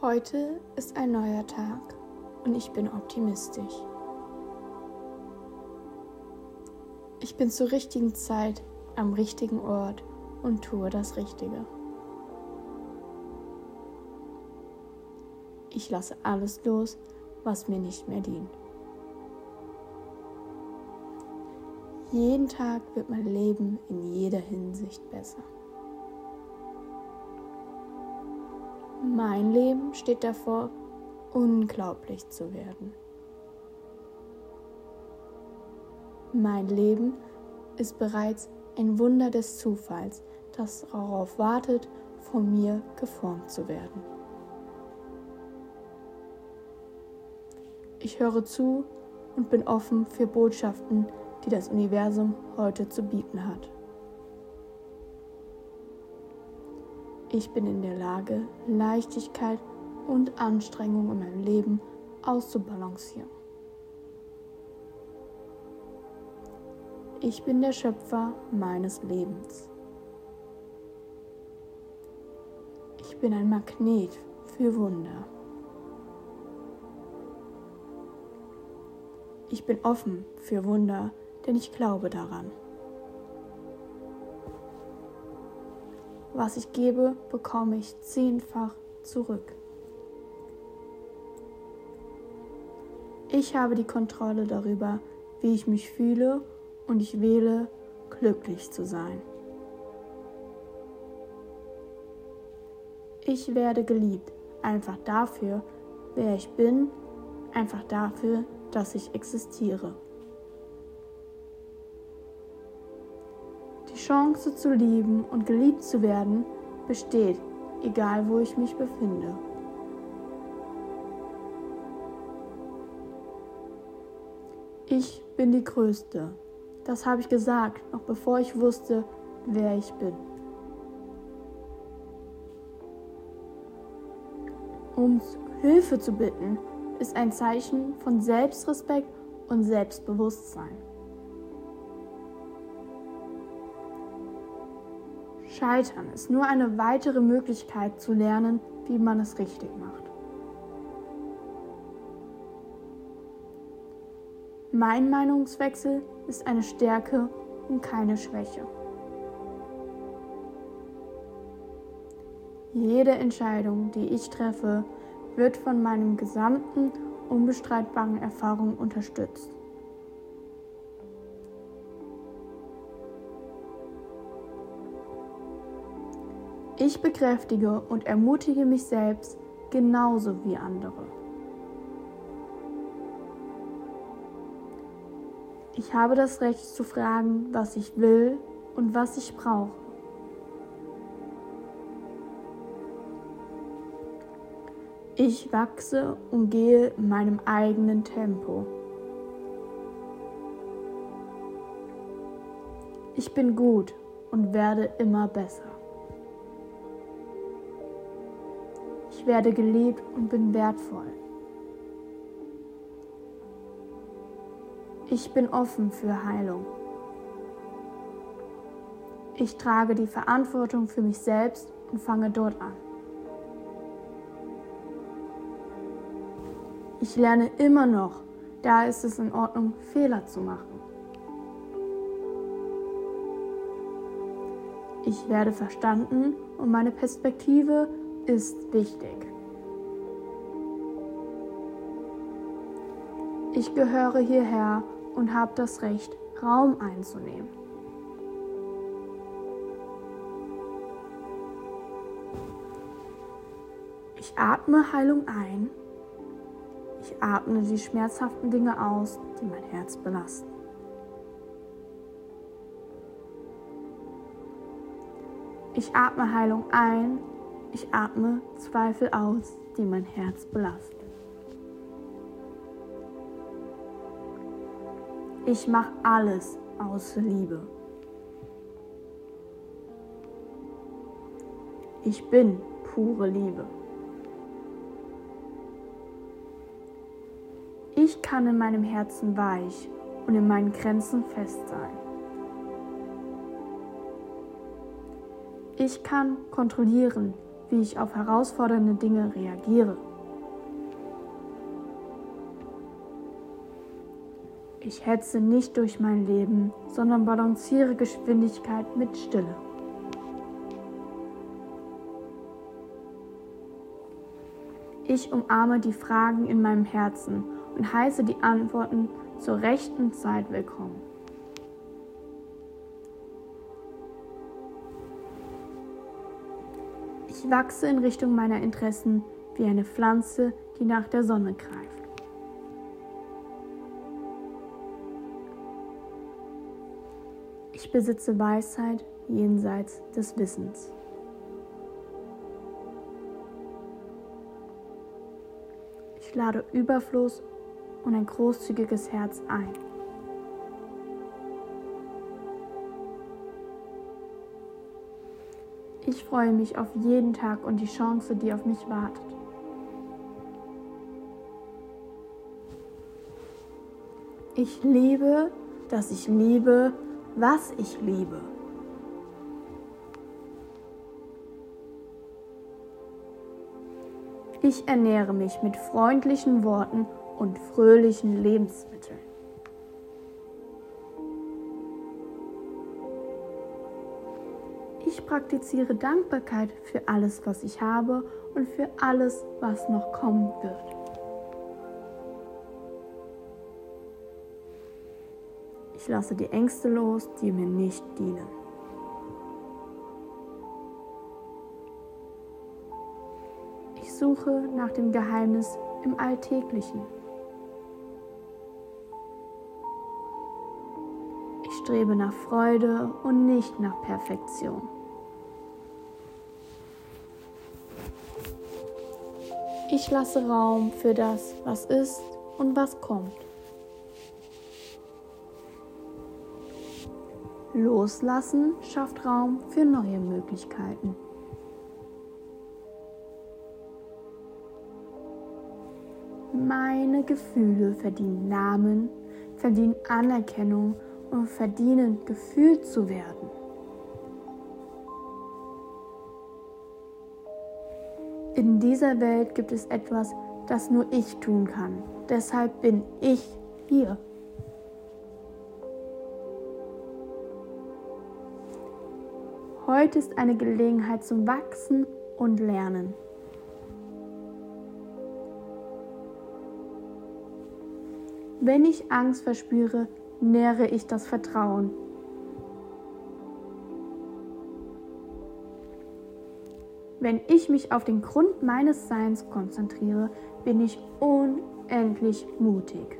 Heute ist ein neuer Tag und ich bin optimistisch. Ich bin zur richtigen Zeit am richtigen Ort und tue das Richtige. Ich lasse alles los, was mir nicht mehr dient. Jeden Tag wird mein Leben in jeder Hinsicht besser. Mein Leben steht davor, unglaublich zu werden. Mein Leben ist bereits ein Wunder des Zufalls, das darauf wartet, von mir geformt zu werden. Ich höre zu und bin offen für Botschaften, die das Universum heute zu bieten hat. Ich bin in der Lage, Leichtigkeit und Anstrengung in meinem Leben auszubalancieren. Ich bin der Schöpfer meines Lebens. Ich bin ein Magnet für Wunder. Ich bin offen für Wunder, denn ich glaube daran. Was ich gebe, bekomme ich zehnfach zurück. Ich habe die Kontrolle darüber, wie ich mich fühle und ich wähle, glücklich zu sein. Ich werde geliebt, einfach dafür, wer ich bin, einfach dafür, dass ich existiere. Chance zu lieben und geliebt zu werden besteht, egal wo ich mich befinde. Ich bin die Größte. Das habe ich gesagt, noch bevor ich wusste, wer ich bin. Um Hilfe zu bitten, ist ein Zeichen von Selbstrespekt und Selbstbewusstsein. Scheitern ist nur eine weitere Möglichkeit zu lernen, wie man es richtig macht. Mein Meinungswechsel ist eine Stärke und keine Schwäche. Jede Entscheidung, die ich treffe, wird von meinen gesamten unbestreitbaren Erfahrungen unterstützt. Ich bekräftige und ermutige mich selbst genauso wie andere. Ich habe das Recht zu fragen, was ich will und was ich brauche. Ich wachse und gehe in meinem eigenen Tempo. Ich bin gut und werde immer besser. Werde geliebt und bin wertvoll. Ich bin offen für Heilung. Ich trage die Verantwortung für mich selbst und fange dort an. Ich lerne immer noch, da ist es in Ordnung, Fehler zu machen. Ich werde verstanden und meine Perspektive ist wichtig. Ich gehöre hierher und habe das Recht, Raum einzunehmen. Ich atme Heilung ein. Ich atme die schmerzhaften Dinge aus, die mein Herz belasten. Ich atme Heilung ein. Ich atme Zweifel aus, die mein Herz belasten. Ich mache alles aus Liebe. Ich bin pure Liebe. Ich kann in meinem Herzen weich und in meinen Grenzen fest sein. Ich kann kontrollieren, wie ich auf herausfordernde Dinge reagiere. Ich hetze nicht durch mein Leben, sondern balanciere Geschwindigkeit mit Stille. Ich umarme die Fragen in meinem Herzen und heiße die Antworten zur rechten Zeit willkommen. Ich wachse in Richtung meiner Interessen wie eine Pflanze, die nach der Sonne greift. Ich besitze Weisheit jenseits des Wissens. Ich lade Überfluss und ein großzügiges Herz ein. Ich freue mich auf jeden Tag und die Chance, die auf mich wartet. Ich liebe, dass ich liebe, was ich liebe. Ich ernähre mich mit freundlichen Worten und fröhlichen Lebensmitteln. Ich praktiziere Dankbarkeit für alles, was ich habe und für alles, was noch kommen wird. Ich lasse die Ängste los, die mir nicht dienen. suche nach dem Geheimnis im Alltäglichen. Strebe nach Freude und nicht nach Perfektion. Ich lasse Raum für das, was ist und was kommt. Loslassen schafft Raum für neue Möglichkeiten. Meine Gefühle verdienen Namen, verdienen Anerkennung verdienen gefühlt zu werden. In dieser Welt gibt es etwas, das nur ich tun kann. Deshalb bin ich hier. Heute ist eine Gelegenheit zum Wachsen und Lernen. Wenn ich Angst verspüre, nähre ich das Vertrauen. Wenn ich mich auf den Grund meines Seins konzentriere, bin ich unendlich mutig.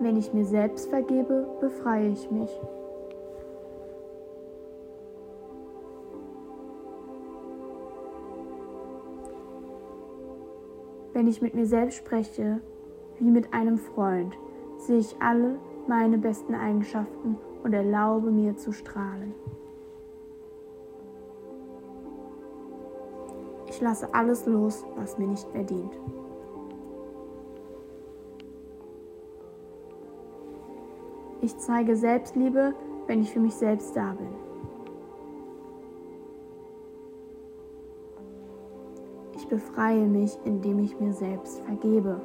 Wenn ich mir selbst vergebe, befreie ich mich. Wenn ich mit mir selbst spreche, wie mit einem Freund, sehe ich alle meine besten Eigenschaften und erlaube mir zu strahlen. Ich lasse alles los, was mir nicht mehr dient. Ich zeige Selbstliebe, wenn ich für mich selbst da bin. Befreie mich, indem ich mir selbst vergebe.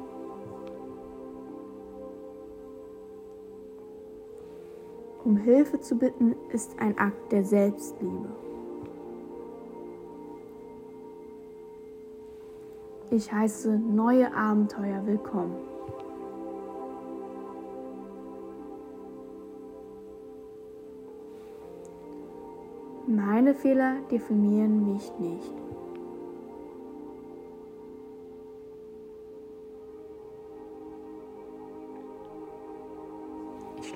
Um Hilfe zu bitten, ist ein Akt der Selbstliebe. Ich heiße neue Abenteuer willkommen. Meine Fehler definieren mich nicht.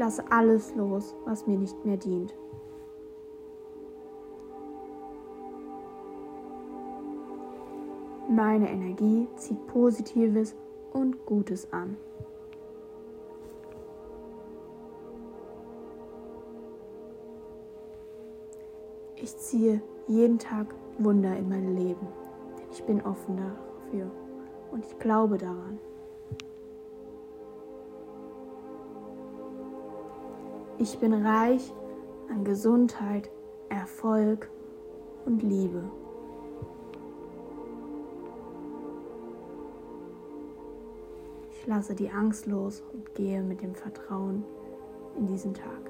Lasse alles los, was mir nicht mehr dient. Meine Energie zieht Positives und Gutes an. Ich ziehe jeden Tag Wunder in mein Leben, denn ich bin offen dafür und ich glaube daran. Ich bin reich, an Gesundheit, Erfolg und Liebe. Ich lasse die Angst los und gehe mit dem Vertrauen in diesen Tag.